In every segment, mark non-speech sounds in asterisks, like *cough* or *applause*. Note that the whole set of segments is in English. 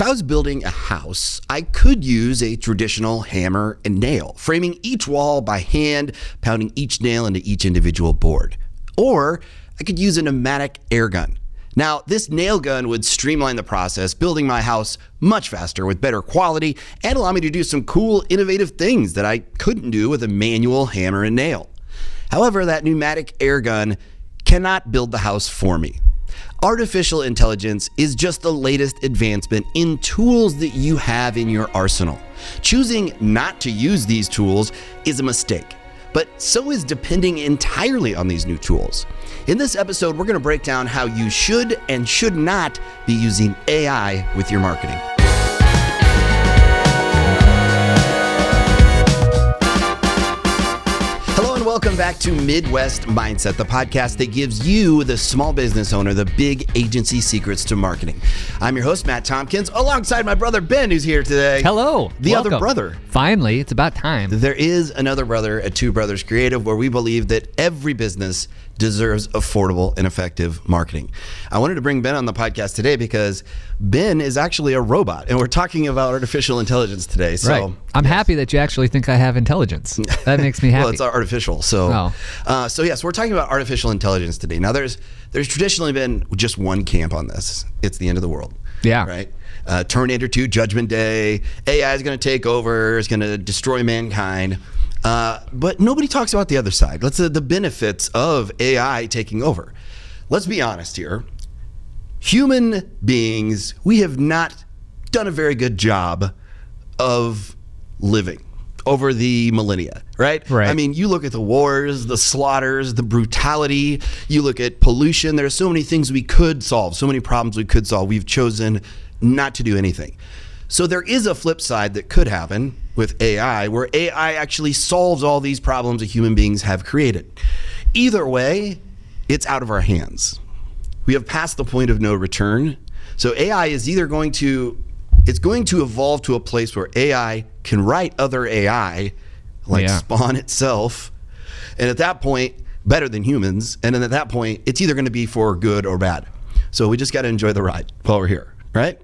If I was building a house, I could use a traditional hammer and nail, framing each wall by hand, pounding each nail into each individual board. Or I could use a pneumatic air gun. Now, this nail gun would streamline the process, building my house much faster with better quality and allow me to do some cool, innovative things that I couldn't do with a manual hammer and nail. However, that pneumatic air gun cannot build the house for me. Artificial intelligence is just the latest advancement in tools that you have in your arsenal. Choosing not to use these tools is a mistake, but so is depending entirely on these new tools. In this episode, we're going to break down how you should and should not be using AI with your marketing. And welcome back to Midwest Mindset, the podcast that gives you, the small business owner, the big agency secrets to marketing. I'm your host, Matt Tompkins, alongside my brother Ben, who's here today. Hello. The Welcome. other brother. Finally, it's about time. There is another brother at Two Brothers Creative where we believe that every business deserves affordable and effective marketing. I wanted to bring Ben on the podcast today because Ben is actually a robot and we're talking about artificial intelligence today. So right. I'm happy that you actually think I have intelligence. That makes me *laughs* happy. well, it's artificial. So, Oh. uh, so yes, we're talking about artificial intelligence today. Now, there's there's traditionally been just one camp on this. It's the end of the world. Yeah. Right. Uh, Terminator 2, Judgment Day. AI is going to take over. It's going to destroy mankind. Uh, but nobody talks about the other side. Let's uh, the benefits of AI taking over. Let's be honest here. Human beings, we have not done a very good job of living over the millennia, right? Right. I mean, you look at the wars, the slaughters, the brutality, you look at pollution. There are so many things we could solve, so many problems we could solve. We've chosen not to do anything. So there is a flip side that could happen with AI where AI actually solves all these problems that human beings have created. Either way, it's out of our hands. We have passed the point of no return. So AI is either going to it's going to evolve to a place where AI can write other AI like Yeah. Spawn itself. And at that point, better than humans. And then at that point, it's either going to be for good or bad. So we just got to enjoy the ride while we're here, right?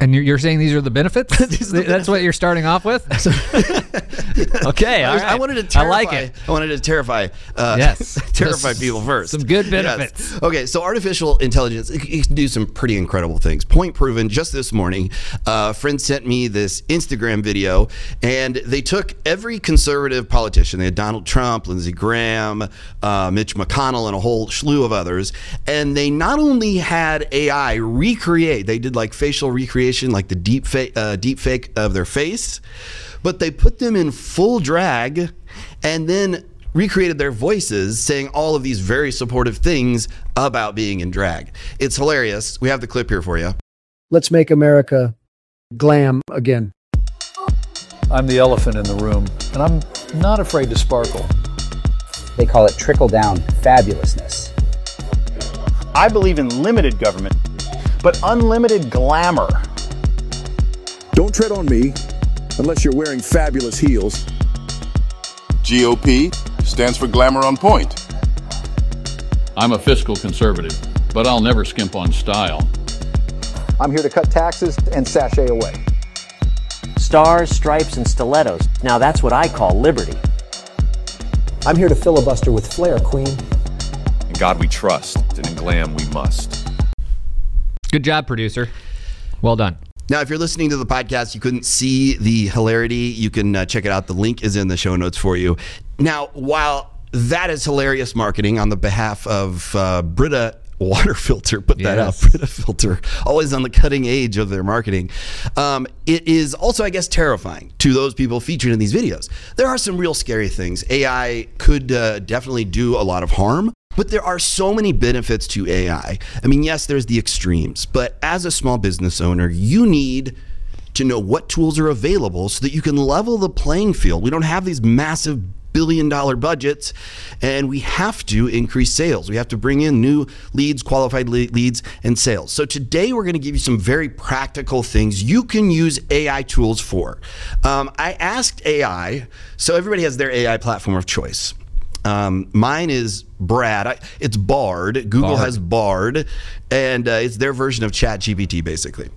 And you're, you're saying these are the benefits? *laughs* Are the That's what you're starting off with? *laughs* okay. I, I wanted to terrify, I like it. I wanted to terrify, uh, Yes. *laughs* terrify people first. some good Yes. benefits. Okay, so artificial intelligence it, it can do some pretty incredible things. Point proven. Just this morning, uh, a friend sent me this Instagram video, and they took every conservative politician. They had Donald Trump, Lindsey Graham, uh, Mitch McConnell, and a whole slew of others, and they not only had AI recreate. They did like facial recreation, like the deep fake, uh, deep fake of their face but they put them in full drag and then recreated their voices saying all of these very supportive things about being in drag. It's hilarious. We have the clip here for you. Let's make America glam again. I'm the elephant in the room, and I'm not afraid to sparkle. They call it trickle down fabulousness. I believe in limited government, but unlimited glamour. Don't tread on me unless you're wearing fabulous heels. GOP stands for Glamour on Point. I'm a fiscal conservative, but I'll never skimp on style. I'm here to cut taxes and sashay away. Stars, stripes, and stilettos. Now that's what I call liberty. I'm here to filibuster with flair, Queen. In God we trust, and in glam we must. Good job, producer. Well done. Now, if you're listening to the podcast, you couldn't see the hilarity. You can uh, check it out. The link is in the show notes for you. Now, while that is hilarious marketing on the behalf of uh, Brita Water *laughs* Filter, put that Yes. out, Brita Filter, always on the cutting edge of their marketing. Um, it is also, I guess, terrifying to those people featured in these videos. There are some real scary things. AI could uh, definitely do a lot of harm. But there are so many benefits to AI. I mean, yes, there's the extremes, but as a small business owner, you need to know what tools are available so that you can level the playing field. We don't have these massive billion dollar budgets and we have to increase sales. We have to bring in new leads, qualified leads, and sales. So today we're going to give you some very practical things you can use AI tools for. Um, I asked AI, so everybody has their AI platform of choice. Um, mine is Brad. I, it's Bard. Google Bard. has Bard, and uh, it's their version of ChatGPT, basically.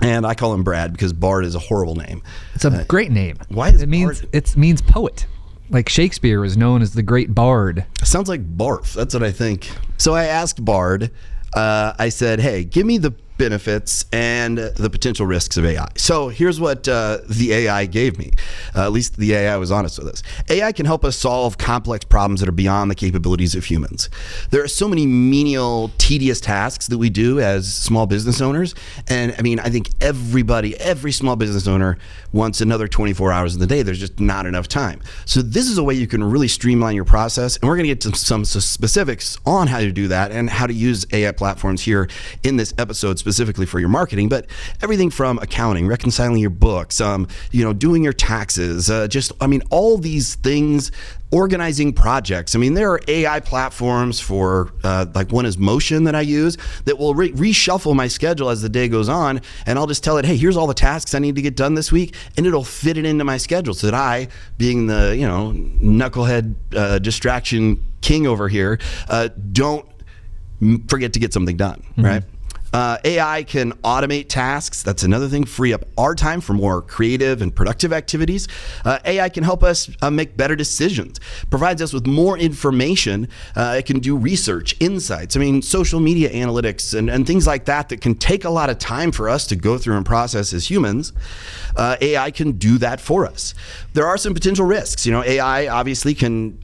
And I call him Brad because Bard is a horrible name. It's a great name. Why is it means Bard- it means poet. Like Shakespeare was known as the great bard. Sounds like barf. That's what I think. So I asked Bard, uh, I said, hey, give me the benefits and the potential risks of AI. So here's what uh, the AI gave me. Uh, at least the AI was honest with us. AI can help us solve complex problems that are beyond the capabilities of humans. There are so many menial, tedious tasks that we do as small business owners. And I mean, I think everybody, every small business owner wants another 24 hours in the day. There's just not enough time. So this is a way you can really streamline your process. And we're going to get to some specifics on how to do that and how to use AI platforms here in this episode specifically for your marketing. But everything from accounting, reconciling your books, um, you know, doing your taxes, uh, just I mean, all these things organizing projects. I mean, there are AI platforms for uh, like one is Motion that I use that will re- reshuffle my schedule as the day goes on, and I'll just tell it, hey, here's all the tasks I need to get done this week, and it'll fit it into my schedule so that I, being the you know knucklehead uh, distraction king over here, uh, don't forget to get something done, right? Uh, AI can automate tasks. That's another thing. Free up our time for more creative and productive activities. Uh, AI can help us uh, make better decisions. Provides us with more information. Uh, it can do research, insights. I mean, social media analytics and, and things like that that can take a lot of time for us to go through and process as humans. Uh, AI can do that for us. There are some potential risks. You know, AI obviously can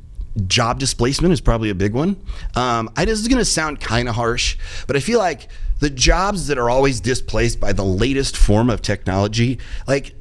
job displacement is probably a big one. Um, I this is going to sound kind of harsh, but I feel like the jobs that are always displaced by the latest form of technology, like.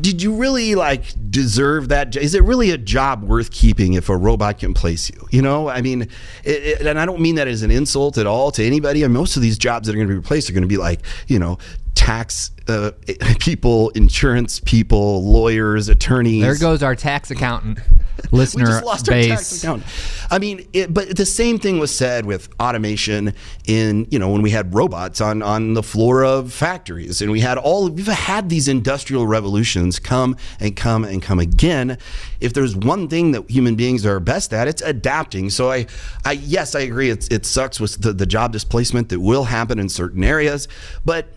Did you really like deserve that? Is it really a job worth keeping if a robot can place you? You know, I mean, it, it, and I don't mean that as an insult at all to anybody. And most of these jobs that are going to be replaced are going to be like, you know, tax uh, *laughs* people, insurance people, lawyers, attorneys. There goes our tax accountant *laughs* we listener just lost our tax base. I mean, it, but the same thing was said with automation in you know when we had robots on on the floor of factories, and we had all we've had these industrial revolutions come and come and come again. If there's one thing that human beings are best at, it's adapting. So I, I yes, I agree. It's, it sucks with the, the job displacement that will happen in certain areas, but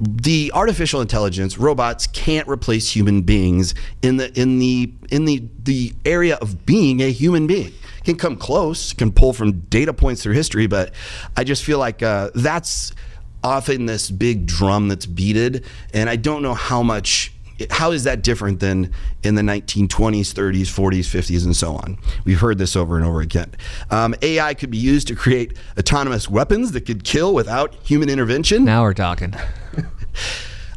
the artificial intelligence robots can't replace human beings in the in the in the the area of being a human being. Can come close can pull from data points through history but i just feel like uh, that's often this big drum that's beated and i don't know how much how is that different than in the 1920s 30s 40s 50s and so on we've heard this over and over again um, ai could be used to create autonomous weapons that could kill without human intervention Now we're talking. *laughs*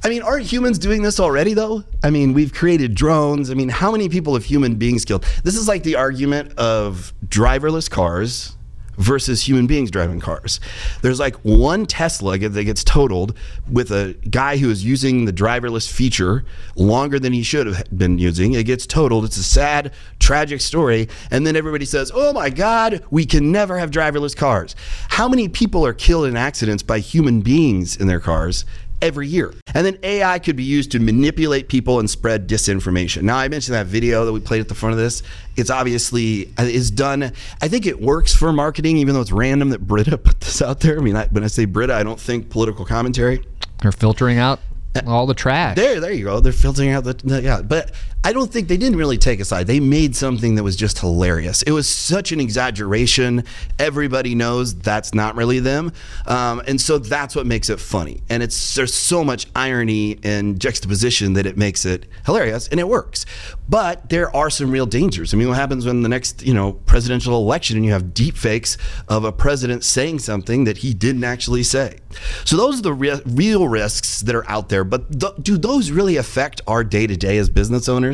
I mean, aren't humans doing this already, though? I mean, we've created drones. I mean, how many people have human beings killed? This is like the argument of driverless cars versus human beings driving cars. There's like one Tesla that gets totaled with a guy who is using the driverless feature longer than he should have been using. It gets totaled. It's a sad, tragic story. And then everybody says, oh my God, we can never have driverless cars. How many people are killed in accidents by human beings in their cars? Every year. And then AI could be used to manipulate people and spread disinformation. Now, I mentioned that video that we played at the front of this. It's obviously uh, it's done. I think it works for marketing, even though it's random that Brita *laughs* put this out there. I mean, I, when I say Brita, I don't think political commentary. They're filtering out uh, all the trash. There, there you go. They're filtering out the, the yeah. But I don't think they didn't really take a side. They made something that was just hilarious. It was such an exaggeration. Everybody knows that's not really them, um, and so that's what makes it funny. And it's there's so much irony and juxtaposition that it makes it hilarious, and it works. But there are some real dangers. I mean, what happens when the next you know presidential election and you have deep fakes of a president saying something that he didn't actually say? So those are the re- real risks that are out there. But th- do those really affect our day to day as business owners?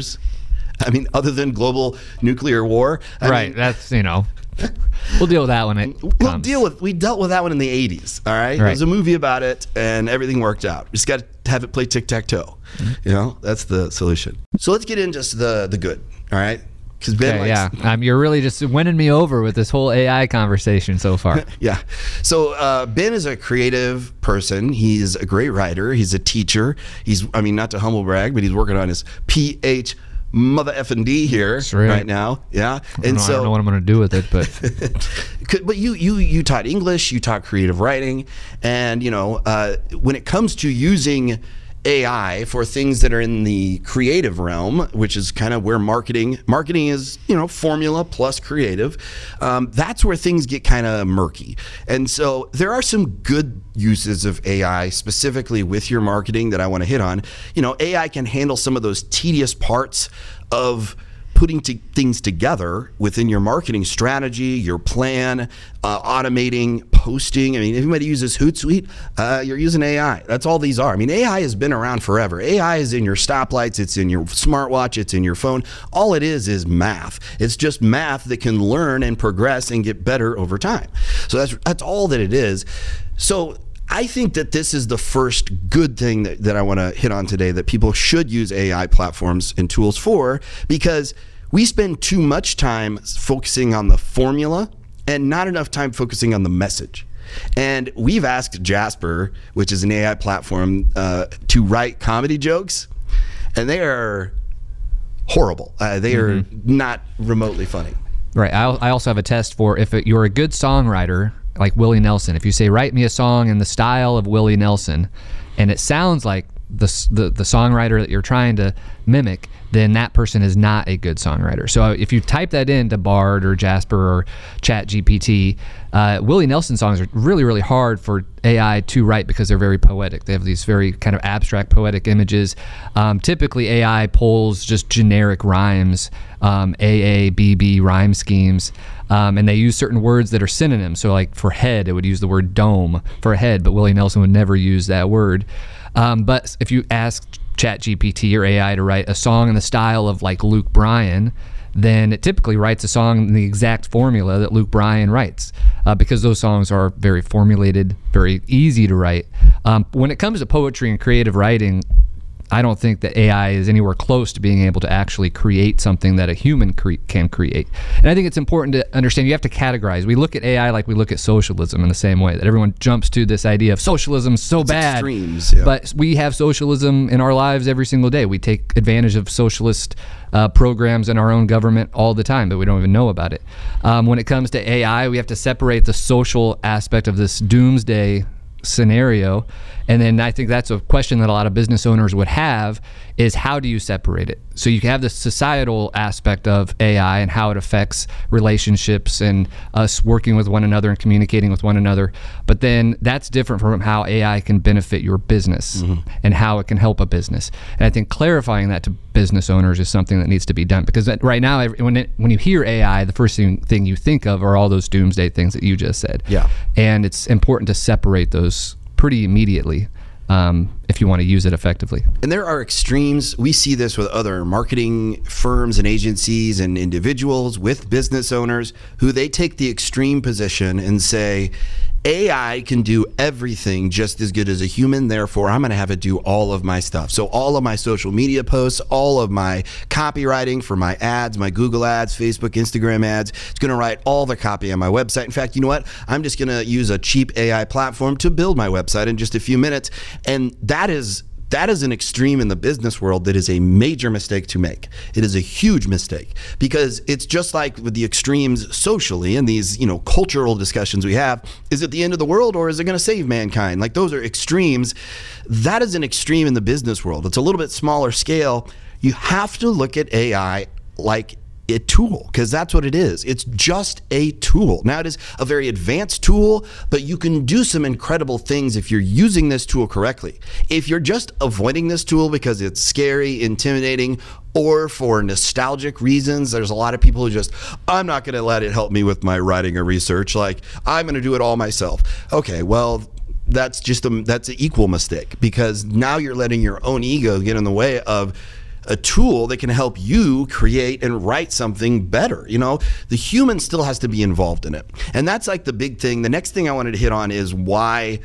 I mean, other than global nuclear war, I right. mean, that's you know. We'll deal with that when it *laughs* comes. we'll deal with. We dealt with that one in the '80s. All right, Right. there's a movie about it, and everything worked out. We just got to have it play tic tac toe. Mm-hmm. You know, that's the solution. So let's get into just the the good. All right, because Ben Okay, likes, yeah, um, you're really just winning me over with this whole AI conversation so far. *laughs* Yeah. So uh, Ben is a creative person. He's a great writer. He's a teacher. He's, I mean, not to humble brag, but he's working on his Ph mother effing D here right. right. now. Yeah, and know- I so don't know what I'm going to do with it, but *laughs* could, but you you you taught English, you taught creative writing, and you know uh, when it comes to using AI for things that are in the creative realm, which is kind of where marketing marketing is, you know, formula plus creative. Um, that's where things get kind of murky, and so there are some good uses of AI specifically with your marketing that I want to hit on. You know, AI can handle some of those tedious parts of putting to things together within your marketing strategy, your plan, uh, automating, posting. I mean, anybody uses Hootsuite, uh, you're using AI. That's all these are. I mean, AI has been around forever. AI is in your stoplights, it's in your smartwatch, it's in your phone. All it is is math. It's just math that can learn and progress and get better over time. So that's that's all that it is. So I think that this is the first good thing that, that I want to hit on today that people should use AI platforms and tools for because we spend too much time focusing on the formula and not enough time focusing on the message. And we've asked Jasper, which is an AI platform, uh, to write comedy jokes, and they are horrible. Uh, they are not remotely funny. Right. I, I also have a test for if you're a good songwriter, like Willie Nelson. If you say, "Write me a song in the style of Willie Nelson," and it sounds like the the, the songwriter that you're trying to mimic, then that person is not a good songwriter. So if you type that into Bard or Jasper or Chat GPT, uh, Willie Nelson songs are really really hard for AI to write because they're very poetic. They have these very kind of abstract poetic images. Um, typically, AI pulls just generic rhymes, um, AA, BB rhyme schemes, um, and they use certain words that are synonyms. So, like for head, it would use the word dome for a head, but Willie Nelson would never use that word. Um, but if you ask ChatGPT or AI to write a song in the style of like Luke Bryan, then it typically writes a song in the exact formula that Luke Bryan writes uh, because those songs are very formulated, very easy to write. Um, when it comes to poetry and creative writing, I don't think that AI is anywhere close to being able to actually create something that a human cre- can create. And I think it's important to understand you have to categorize. We look at AI like we look at socialism in the same way that everyone jumps to this idea of socialism so bad. extremes, yeah. But we have socialism in our lives every single day. We take advantage of socialist uh, programs in our own government all the time, but we don't even know about it. Um, when it comes to AI, we have to separate the social aspect of this doomsday scenario. And then I think that's a question that a lot of business owners would have is how do you separate it? So you have the societal aspect of AI and how it affects relationships and us working with one another and communicating with one another. But then that's different from how AI can benefit your business mm-hmm. and how it can help a business. And I think clarifying that to business owners is something that needs to be done because right now, when it, when you hear AI, the first thing, thing you think of are all those doomsday things that you just said. Yeah. And it's important to separate those pretty immediately um, if you want to use it effectively. And there are extremes. We see this with other marketing firms and agencies and individuals with business owners who they take the extreme position and say, AI can do everything just as good as a human. Therefore, I'm going to have it do all of my stuff. So, all of my social media posts, all of my copywriting for my ads, my Google ads, Facebook, Instagram ads, it's going to write all the copy on my website. In fact, you know what? I'm just going to use a cheap AI platform to build my website in just a few minutes. And that is that is an extreme in the business world that is a major mistake to make. It is a huge mistake because it's just like with the extremes socially and these, you know, cultural discussions we have. Is it the end of the world or is it going to save mankind? Like those are extremes. That is an extreme in the business world. It's a little bit smaller scale. You have to look at AI like a tool because that's what it is. It's just a tool. Now, it is a very advanced tool, but you can do some incredible things if you're using this tool correctly. If you're just avoiding this tool because it's scary, intimidating, or for nostalgic reasons, there's a lot of people who just, I'm not going to let it help me with my writing or research. Like, I'm going to do it all myself. Okay, well, that's just a that's an equal mistake because now you're letting your own ego get in the way of a tool that can help you create and write something better. You know, the human still has to be involved in it. And that's like the big thing. The next thing I wanted to hit on is why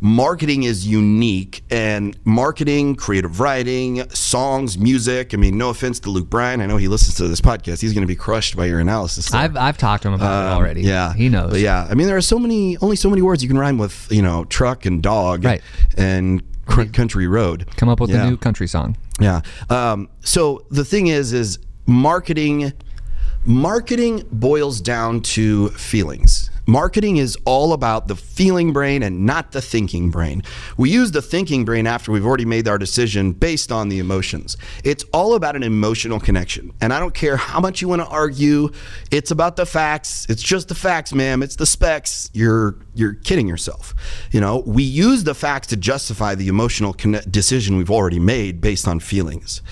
marketing is unique and marketing, creative writing, songs, music. I mean, no offense to Luke Bryan. I know he listens to this podcast. He's going to be crushed by your analysis. there. I've, I've talked to him about it Um, already. Yeah, He knows. But yeah, I mean, there are so many, only so many words you can rhyme with, you know, truck and dog, Right. And Country Road. Come up with Yeah. a new country song. Yeah. Um, so the thing is, is marketing. Marketing boils down to feelings. Marketing is all about the feeling brain and not the thinking brain. We use the thinking brain after we've already made our decision based on the emotions. It's all about an emotional connection. And I don't care how much you want to argue, it's about the facts. It's just the facts, ma'am. It's the specs. You're you're kidding yourself. You know, we use the facts to justify the emotional decision we've already made based on feelings.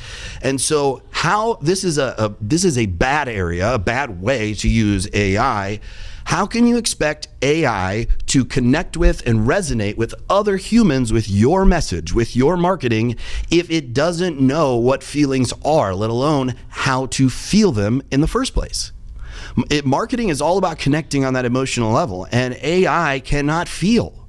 And so how this is a, a this is a bad area, a bad way to use AI. How can you expect AI to connect with and resonate with other humans with your message, with your marketing, if it doesn't know what feelings are, let alone how to feel them in the first place? It, marketing is all about connecting on that emotional level, and AI cannot feel.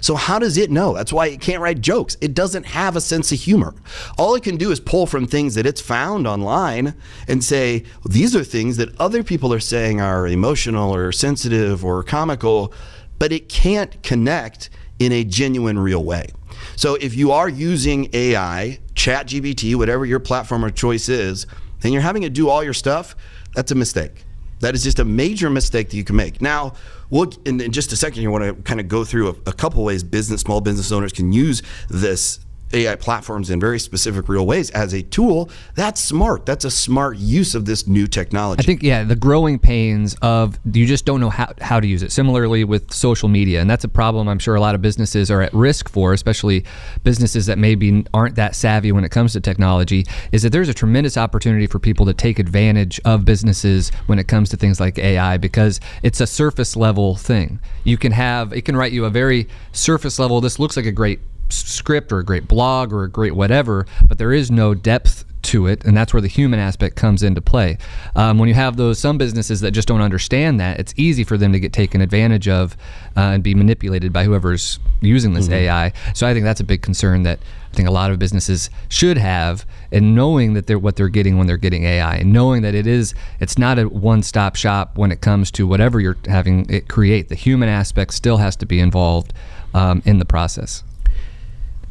So, how does it know? That's why it can't write jokes. It doesn't have a sense of humor. All it can do is pull from things that it's found online and say, these are things that other people are saying are emotional or sensitive or comical, but it can't connect in a genuine, real way. So, if you are using AI, ChatGPT, whatever your platform of choice is, and you're having it do all your stuff, that's a mistake. That is just a major mistake that you can make. Now, we'll, in, in just a second, you want to kind of go through a, a couple ways business, small business owners can use this AI platforms in very specific, real ways as a tool. That's smart. That's a smart use of this new technology. I think yeah, the growing pains of you just don't know how, how to use it. Similarly with social media, and that's a problem I'm sure a lot of businesses are at risk for, especially businesses that maybe aren't that savvy when it comes to technology. Is that there's a tremendous opportunity for people to take advantage of businesses when it comes to things like AI because it's a surface level thing. You can have it can write you a very surface level. This looks like a great script or a great blog or a great whatever, but there is no depth to it, and that's where the human aspect comes into play. Um, when you have those some businesses that just don't understand that, it's easy for them to get taken advantage of uh, and be manipulated by whoever's using this Mm-hmm. AI. So I think that's a big concern that I think a lot of businesses should have, and knowing that they're what they're getting when they're getting AI, and knowing that it is it's not a one-stop shop when it comes to whatever you're having it create. The human aspect still has to be involved um, in the process.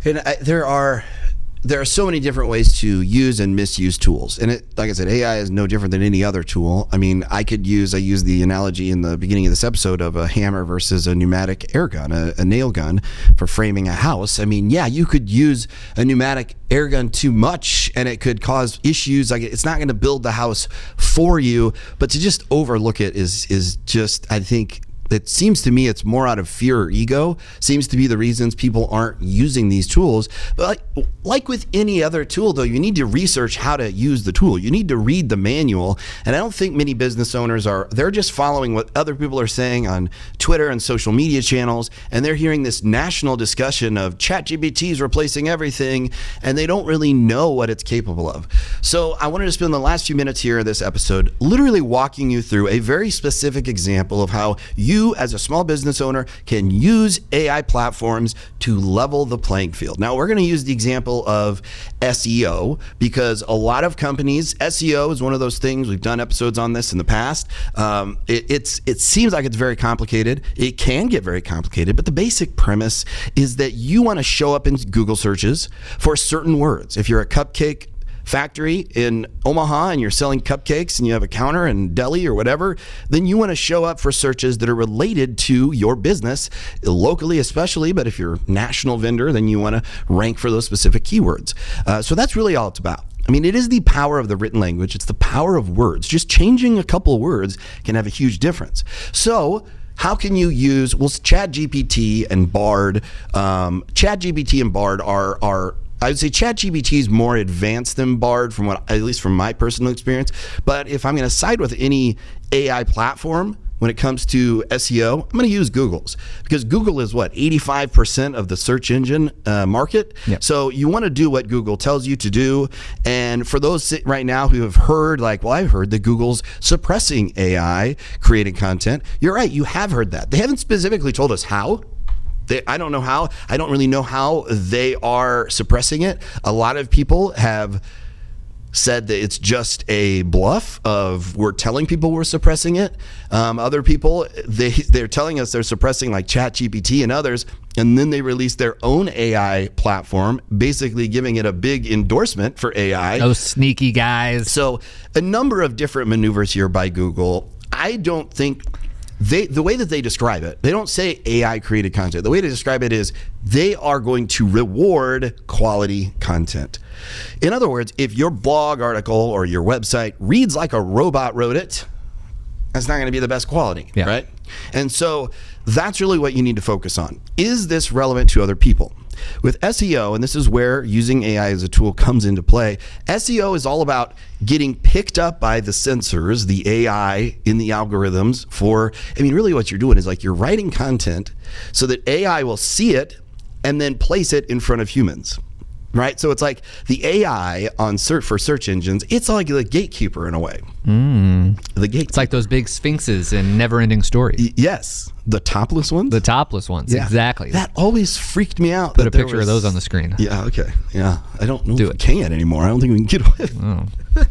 And I, there are there are so many different ways to use and misuse tools. And it, like I said, AI is no different than any other tool. I mean, I could use I used the analogy in the beginning of this episode of a hammer versus a pneumatic air gun, a, a nail gun for framing a house. I mean, yeah, you could use a pneumatic air gun too much and it could cause issues like it's not going to build the house for you, but to just overlook it is is just I think it seems to me it's more out of fear or ego. Seems to be the reasons people aren't using these tools. But like, like with any other tool though you need to research how to use the tool. You need to read the manual. And i don't think many business owners are they're just following what other people are saying on twitter and social media channels. And they're hearing this national discussion of chat gpt is replacing everything. And they don't really know what it's capable of. So i wanted to spend the last few minutes here in this episode literally walking you through a very specific example of how you you as a small business owner can use AI platforms to level the playing field. Now, we're going to use the example of SEO because a lot of companies, SEO is one of those things. We've done episodes on this in the past. Um, it, it's it seems like it's very complicated. It can get very complicated, but the basic premise is that you want to show up in Google searches for certain words. If you're a cupcake factory in Omaha and you're selling cupcakes and you have a counter in deli or whatever, then you want to show up for searches that are related to your business locally, especially. But if you're a national vendor, then you want to rank for those specific keywords. Uh, so that's really all it's about. I mean, it is the power of the written language. It's the power of words. Just changing a couple words can have a huge difference. So, how can you use well ChatGPT and Bard? Um, ChatGPT and Bard are are I would say ChatGPT is more advanced than Bard from what at least from my personal experience. But if I'm going to side with any AI platform when it comes to SEO, I'm going to use Google's because Google is what 85% of the search engine uh, market. Yep. So you want to do what Google tells you to do. And for those right now who have heard, like, well, I've heard that Google's suppressing AI creating content. You're right. You have heard that. They haven't specifically told us how. They, I don't know how. I don't really know how they are suppressing it. A lot of people have said that it's just a bluff of we're telling people we're suppressing it. Um, other people they they're telling us they're suppressing like ChatGPT and others. and then they release their own AI platform, basically giving it a big endorsement for AI. Those sneaky guys. So, a number of different maneuvers here by Google. I don't think they the way that they describe it, they don't say AI created content. The way to describe it is they are going to reward quality content. In other words, if your blog article or your website reads like a robot wrote it, that's not going to be the best quality, Yeah. right? And so that's really what you need to focus on. Is this relevant to other people? With SEO, and this is where using AI as a tool comes into play, SEO is all about getting picked up by the sensors, the AI in the algorithms for, I mean, really what you're doing is like you're writing content so that AI will see it and then place it in front of humans. Right, so it's like the AI on search for search engines. It's like the gatekeeper in a way. Mm. The gate. It's like those big sphinxes in Never-Ending Story. yes, the topless ones. The topless ones, Yeah. exactly. That always freaked me out. Put that a picture was- of those on the screen. Yeah, okay. Yeah. I don't know Do if it. we can anymore. I don't think we can get away with Oh. *laughs*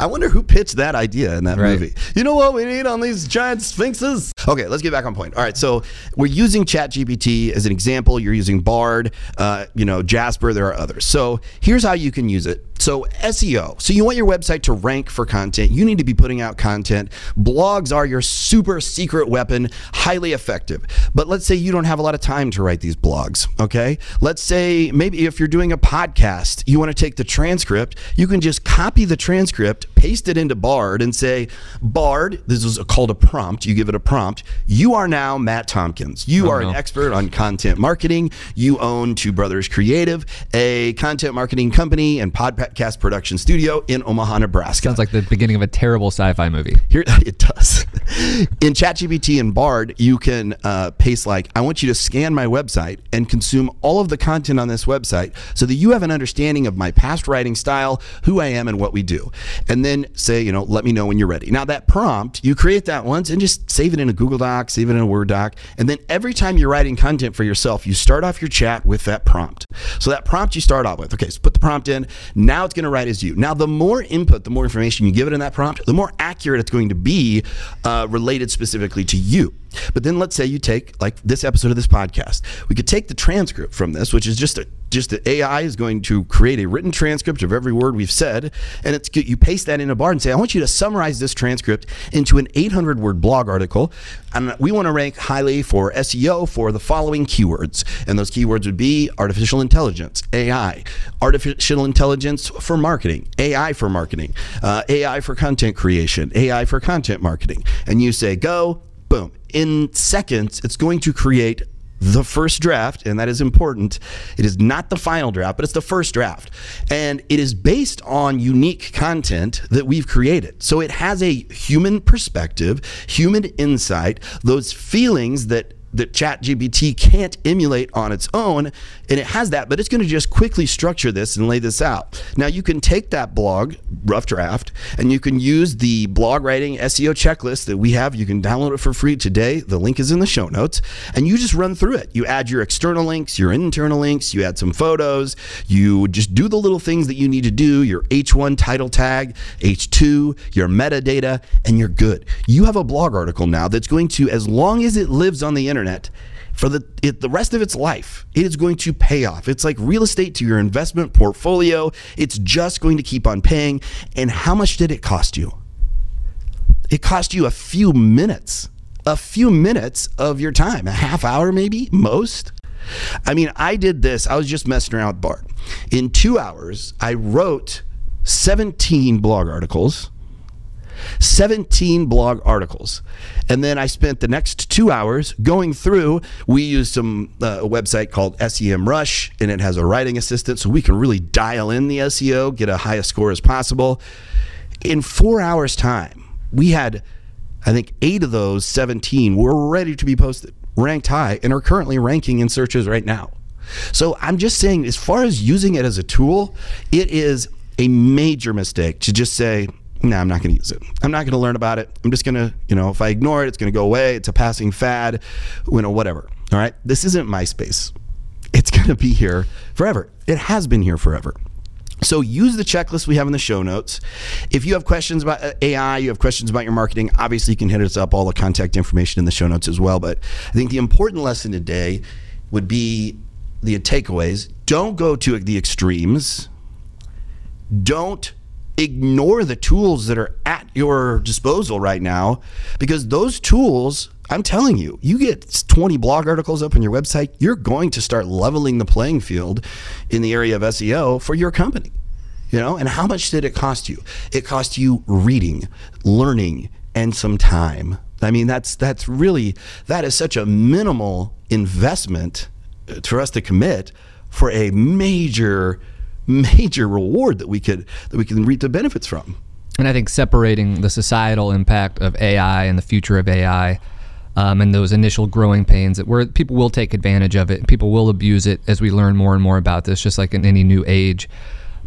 I wonder who pitched that idea in that Right. movie. You know what we need on these giant sphinxes? Okay, let's get back on point. All right, so we're using ChatGPT as an example. You're using Bard, uh, you know, Jasper. There are others. So here's how you can use it. So SEO. So you want your website to rank for content. You need to be putting out content. Blogs are your super secret weapon, highly effective. But let's say you don't have a lot of time to write these blogs. Okay. Let's say maybe if you're doing a podcast, you want to take the transcript. You can just copy the transcript, paste it into Bard, and say, Bard. This is called a prompt. You give it a prompt. You are now Matt Tompkins. You Oh, are no. an expert on content marketing. You own Two Brothers Creative, a content marketing company and podcast production studio in Omaha, Nebraska. Sounds like the beginning of a terrible sci-fi movie. Here *laughs* it does. In ChatGPT and Bard, you can uh, paste like, "I want you to scan my website and consume all of the content on this website, so that you have an understanding of my past writing style, who I am, and what we do." And then say, you know, let me know when you're ready. Now that prompt, you create that once and just save it in a Google Doc, save it in a Word doc, and then every time you're writing content for yourself, you start off your chat with that prompt. So that prompt you start off with, okay, so put the prompt in. Now it's going to write as you. Now the more input, the more information you give it in that prompt, the more accurate it's going to be uh, related specifically to you. But then let's say you take like this episode of this podcast. We could take the transcript from this, which is just a just the AI is going to create a written transcript of every word we've said, and it's. You paste that in a bar and say, I want you to summarize this transcript into an 800 word blog article, and we want to rank highly for SEO for the following keywords, and those keywords would be artificial intelligence, AI, artificial intelligence for marketing, AI for marketing, uh, AI for content creation, AI for content marketing, and you say go, boom. In seconds, it's going to create the first draft, and that is important. It is not the final draft, but it's the first draft. And it is based on unique content that we've created. So it has a human perspective, human insight, those feelings that that ChatGPT can't emulate on its own, and it has that, but it's going to just quickly structure this and lay this out. Now you can take that blog, rough draft, and you can use the blog writing SEO checklist that we have. You can download it for free today. The link is in the show notes, and you just run through it. You add your external links, your internal links, you add some photos, you just do the little things that you need to do, your H1 title tag, H2, your metadata, and you're good. You have a blog article now that's going to, as long as it lives on the internet, for the it, the rest of its life, it is going to pay off. It's like real estate to your investment portfolio. It's just going to keep on paying. And how much did it cost you? It cost you a few minutes, a few minutes of your time, a half hour maybe, most. I mean, I did this. I was just messing around with Bard. In two hours, I wrote 17 blog articles. 17 blog articles. And then I spent the next two hours going through. We use some uh, a website called Semrush, and it has a writing assistant, so we can really dial in the SEO, get a highest score as possible. In four hours' time, we had, I think, eight of those 17 were ready to be posted, ranked high, and are currently ranking in searches right now. So I'm just saying, as far as using it as a tool, it is a major mistake to just say, no, I'm not going to use it. I'm not going to learn about it. I'm just going to, you know, if I ignore it, it's going to go away. It's a passing fad, you know, whatever. All right. This isn't MySpace. It's going to be here forever. It has been here forever. So use the checklist we have in the show notes. If you have questions about uh, AI, you have questions about your marketing, obviously you can hit us up. All the contact information in the show notes as well. But I think the important lesson today would be the takeaways. Don't go to the extremes. Don't ignore the tools that are at your disposal right now because those tools I'm telling you, you get 20 blog articles up on your website, you're going to start leveling the playing field in the area of SEO for your company. You know, and how much did it cost you? It cost you reading, learning, and some time. I mean, that's that's really that is such a minimal investment uh, for us to commit for a major major reward that we could that we can reap the benefits from. And I think separating the societal impact of AI and the future of AI um, and those initial growing pains that where people will take advantage of it, people will abuse it as we learn more and more about this, just like in any new age.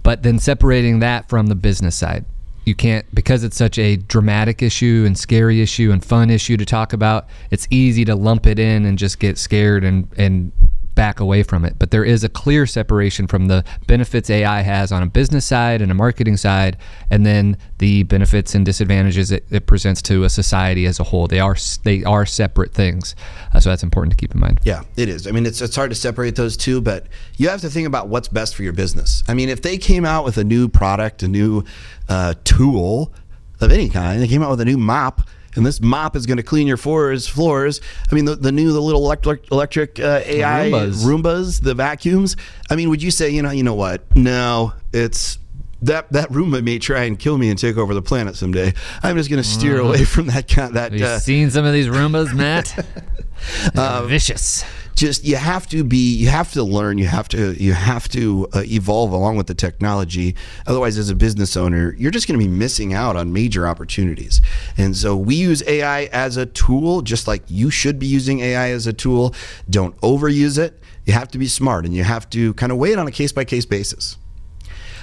But then separating that from the business side, you can't because it's such a dramatic issue and scary issue and fun issue to talk about. It's easy to lump it in and just get scared and and back away from it. But there is a clear separation from the benefits AI has on a business side and a marketing side, and then the benefits and disadvantages it, it presents to a society as a whole. They are they are separate things, uh, so that's important to keep in mind. Yeah, it is. I mean, it's it's hard to separate those two, but you have to think about what's best for your business. I mean, if they came out with a new product, a new uh, tool of any kind, they came out with a new mop and this mop is going to clean your floors. Floors. I mean, the, the new the little electric electric uh, AI Roombas. Roombas, the vacuums. I mean, would you say you know you know what? No, it's that that Roomba may try and kill me and take over the planet someday. I'm just going to steer uh, away from that kind. That have you uh, seen some of these Roombas, Matt? *laughs* uh, vicious just you have to be you have to learn you have to you have to uh, evolve along with the technology. Otherwise as a business owner you're just going to be missing out on major opportunities. And so we use ai as a tool just like you should be using ai as a tool. Don't overuse it. You have to be smart and you have to kind of weigh it on a case by case basis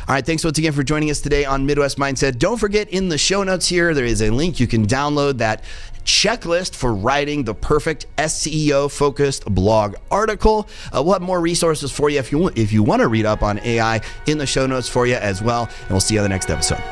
all right, thanks once again for joining us today on Midwest Mindset. Don't forget in the show notes here, there is a link you can download that checklist for writing the perfect SEO focused blog article. Uh, we'll have more resources for you if you if you want to read up on AI in the show notes for you as well. And we'll see you on the next episode.